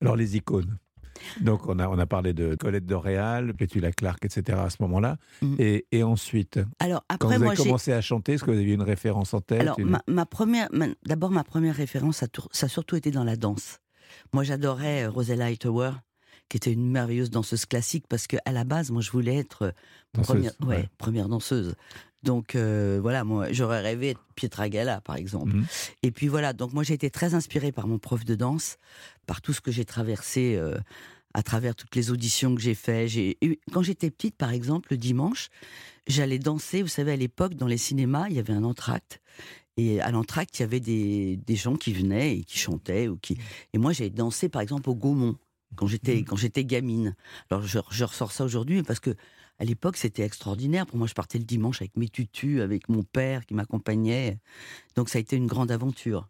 Alors les icônes. Donc on a, on a parlé de Colette Doréal, Pétula Clark, etc. à ce moment-là. Mm. Et, et ensuite, Alors quand après, vous moi, avez commencé à chanter, est-ce que vous aviez une référence en tête Alors, une- ma, ma première, d'abord, ma première référence, ça, a tour- ça a surtout été dans la danse. Moi, j'adorais euh, Rosella Hightower, qui était une merveilleuse danseuse classique, parce qu'à la base, moi, je voulais être Danseuse, première, ouais, ouais. première danseuse. Donc, euh, voilà, moi, j'aurais rêvé être Pietra Gala, par exemple. Mhm. Et puis voilà, donc moi, j'ai été très inspirée par mon prof de danse, par tout ce que j'ai traversé euh, à travers toutes les auditions que j'ai fait. J'ai eu- quand j'étais petite, par exemple, le dimanche, j'allais danser. Vous savez, à l'époque, dans les cinémas, il y avait un entracte. Et à l'entracte, il y avait des, des gens qui venaient et qui chantaient. Ou qui... Et moi, j'ai dansé, par exemple, au Gaumont, quand j'étais, quand j'étais gamine. Alors, je, je ressors ça aujourd'hui parce que à l'époque, c'était extraordinaire. Pour moi, je partais le dimanche avec mes tutus, avec mon père qui m'accompagnait. Donc, ça a été une grande aventure.